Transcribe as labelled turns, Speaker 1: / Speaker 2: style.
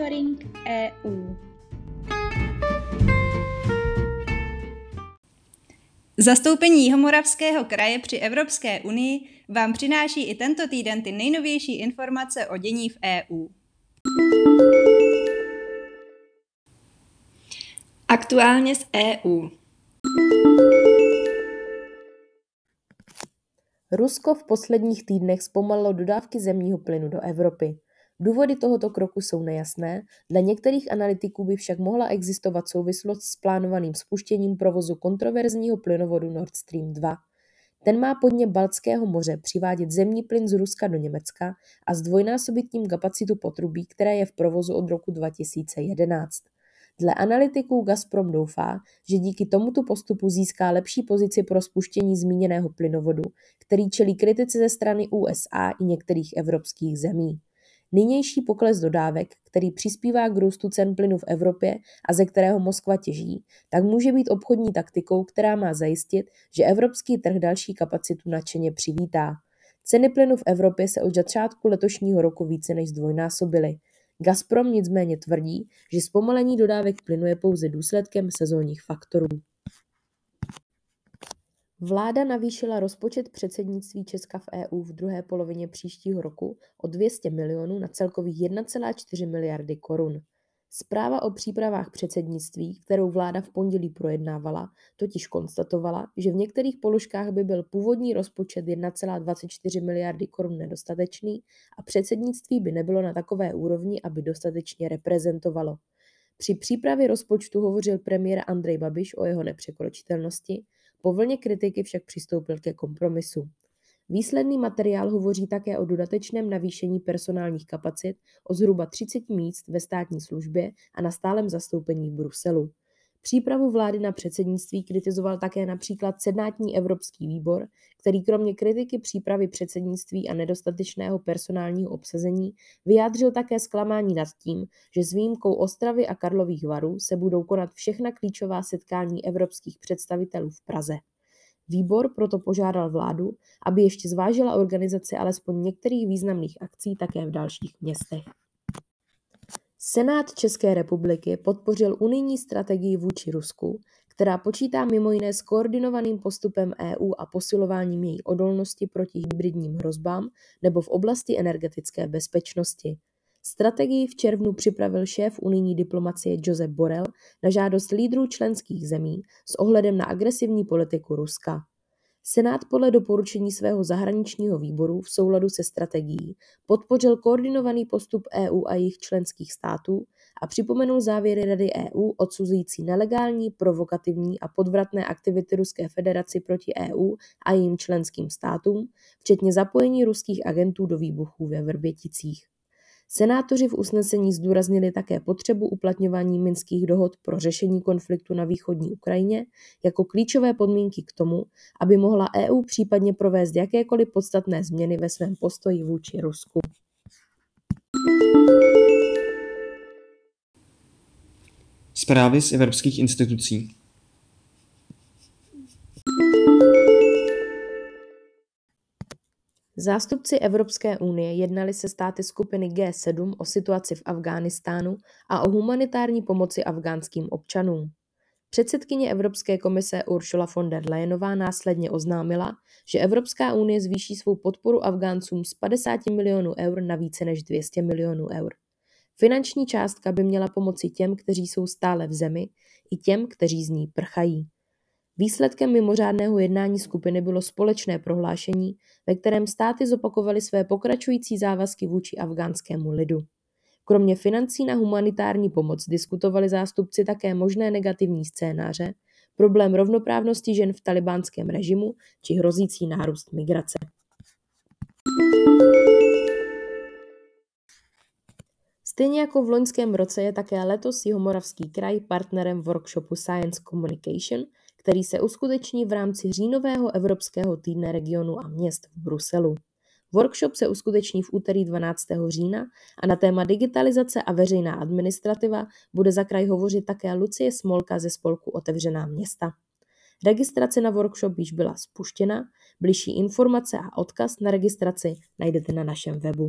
Speaker 1: Monitoring EU.
Speaker 2: Zastoupení Jihomoravského kraje při Evropské unii vám přináší i tento týden ty nejnovější informace o dění v EU.
Speaker 3: Aktuálně z EU.
Speaker 4: Rusko v posledních týdnech zpomalilo dodávky zemního plynu do Evropy. Důvody tohoto kroku jsou nejasné, dle některých analytiků by však mohla existovat souvislost s plánovaným spuštěním provozu kontroverzního plynovodu Nord Stream 2. Ten má podně Baltského moře přivádět zemní plyn z Ruska do Německa a zdvojnásobit tím kapacitu potrubí, které je v provozu od roku 2011. Dle analytiků Gazprom doufá, že díky tomuto postupu získá lepší pozici pro spuštění zmíněného plynovodu, který čelí kritice ze strany USA i některých evropských zemí. Nynější pokles dodávek, který přispívá k růstu cen plynu v Evropě a ze kterého Moskva těží, tak může být obchodní taktikou, která má zajistit, že evropský trh další kapacitu nadšeně přivítá. Ceny plynu v Evropě se od začátku letošního roku více než zdvojnásobily. Gazprom nicméně tvrdí, že zpomalení dodávek plynu je pouze důsledkem sezónních faktorů. Vláda navýšila rozpočet předsednictví Česka v EU v druhé polovině příštího roku o 200 milionů na celkových 1,4 miliardy korun. Zpráva o přípravách předsednictví, kterou vláda v pondělí projednávala, totiž konstatovala, že v některých položkách by byl původní rozpočet 1,24 miliardy korun nedostatečný a předsednictví by nebylo na takové úrovni, aby dostatečně reprezentovalo. Při přípravě rozpočtu hovořil premiér Andrej Babiš o jeho nepřekročitelnosti, po vlně kritiky však přistoupil ke kompromisu. Výsledný materiál hovoří také o dodatečném navýšení personálních kapacit o zhruba 30 míst ve státní službě a na stálem zastoupení v Bruselu. Přípravu vlády na předsednictví kritizoval také například Senátní Evropský výbor, který kromě kritiky přípravy předsednictví a nedostatečného personálního obsazení vyjádřil také zklamání nad tím, že s výjimkou Ostravy a Karlových varů se budou konat všechna klíčová setkání evropských představitelů v Praze. Výbor proto požádal vládu, aby ještě zvážila organizaci alespoň některých významných akcí také v dalších městech. Senát České republiky podpořil unijní strategii vůči Rusku, která počítá mimo jiné s koordinovaným postupem EU a posilováním její odolnosti proti hybridním hrozbám nebo v oblasti energetické bezpečnosti. Strategii v červnu připravil šéf unijní diplomacie Josep Borrell na žádost lídrů členských zemí s ohledem na agresivní politiku Ruska. Senát podle doporučení svého zahraničního výboru v souladu se strategií podpořil koordinovaný postup EU a jejich členských států a připomenul závěry Rady EU odsuzující nelegální, provokativní a podvratné aktivity Ruské federaci proti EU a jejím členským státům, včetně zapojení ruských agentů do výbuchů ve Vrběticích. Senátoři v usnesení zdůraznili také potřebu uplatňování minských dohod pro řešení konfliktu na východní Ukrajině jako klíčové podmínky k tomu, aby mohla EU případně provést jakékoliv podstatné změny ve svém postoji vůči Rusku.
Speaker 5: Zprávy z evropských institucí.
Speaker 4: Zástupci Evropské unie jednali se státy skupiny G7 o situaci v Afghánistánu a o humanitární pomoci afgánským občanům. Předsedkyně Evropské komise Ursula von der Leyenová následně oznámila, že Evropská unie zvýší svou podporu Afgáncům z 50 milionů eur na více než 200 milionů eur. Finanční částka by měla pomoci těm, kteří jsou stále v zemi, i těm, kteří z ní prchají. Výsledkem mimořádného jednání skupiny bylo společné prohlášení, ve kterém státy zopakovaly své pokračující závazky vůči afgánskému lidu. Kromě financí na humanitární pomoc diskutovali zástupci také možné negativní scénáře, problém rovnoprávnosti žen v talibánském režimu či hrozící nárůst migrace. Stejně jako v loňském roce je také letos Jihomoravský kraj partnerem workshopu Science Communication, který se uskuteční v rámci říjnového Evropského týdne regionu a měst v Bruselu. Workshop se uskuteční v úterý 12. října a na téma digitalizace a veřejná administrativa bude za kraj hovořit také Lucie Smolka ze spolku Otevřená města. Registrace na workshop již byla spuštěna, bližší informace a odkaz na registraci najdete na našem webu.